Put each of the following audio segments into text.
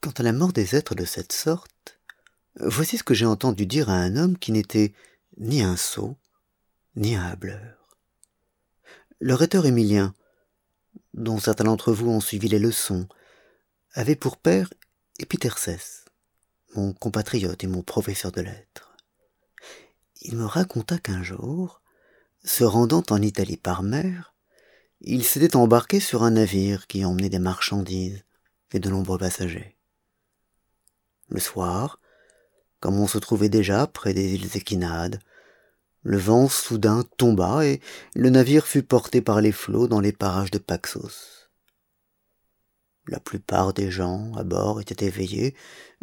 quant à la mort des êtres de cette sorte voici ce que j'ai entendu dire à un homme qui n'était ni un sot ni un hâbleur le rhéteur émilien dont certains d'entre vous ont suivi les leçons avait pour père épithercès mon compatriote et mon professeur de lettres. Il me raconta qu'un jour se rendant en italie par mer il s'était embarqué sur un navire qui emmenait des marchandises et de nombreux passagers. Le soir comme on se trouvait déjà près des îles équinades le vent soudain tomba et le navire fut porté par les flots dans les parages de paxos la plupart des gens à bord étaient éveillés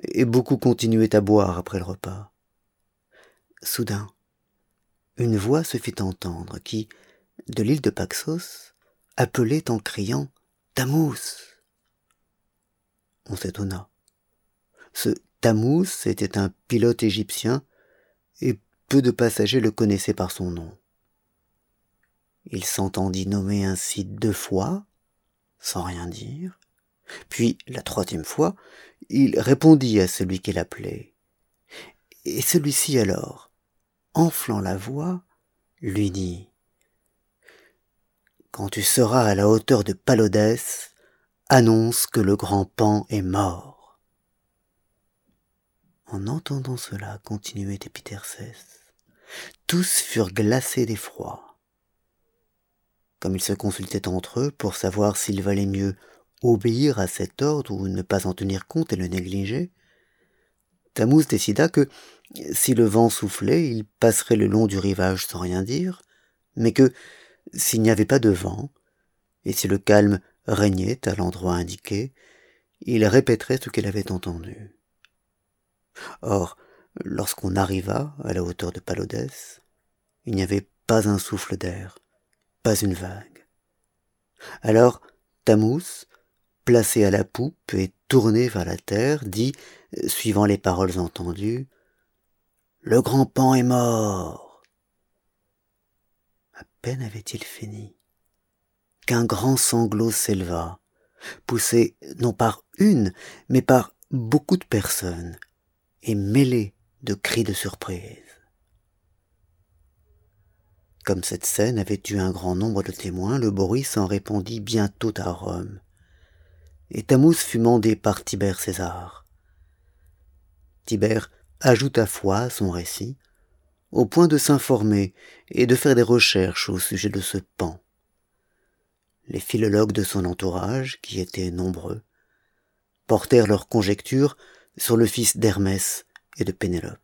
et beaucoup continuaient à boire après le repas. Soudain une voix se fit entendre qui de l'île de paxos appelait en criant tamous on s'étonna. Ce tamous était un pilote égyptien et peu de passagers le connaissaient par son nom. Il s'entendit nommer ainsi deux fois sans rien dire puis la troisième fois il répondit à celui qui l'appelait et celui-ci alors enflant la voix lui dit quand tu seras à la hauteur de palodès annonce que le grand pan est mort en entendant cela continuait épithyrcès tous furent glacés d'effroi. Comme ils se consultaient entre eux pour savoir s'il valait mieux obéir à cet ordre ou ne pas en tenir compte et le négliger. Tamous décida que si le vent soufflait il passerait le long du rivage sans rien dire mais que s'il n'y avait pas de vent et si le calme régnait à l'endroit indiqué il répéterait ce qu'il avait entendu. Or lorsqu'on arriva à la hauteur de palodès il n'y avait pas un souffle d'air pas une vague. Alors tamous placé à la poupe et tourné vers la terre dit suivant les paroles entendues le grand pan est mort! À peine avait-il fini qu'un grand sanglot s'éleva poussé non par une mais par beaucoup de personnes et mêlé de cris de surprise. Comme cette scène avait eu un grand nombre de témoins le bruit s'en répandit bientôt à rome et tamous fut mandé par tibère césar. Tibère ajouta foi à son récit au point de s'informer et de faire des recherches au sujet de ce pan. Les philologues de son entourage qui étaient nombreux portèrent leurs conjectures sur le fils d'hermès et de pénélope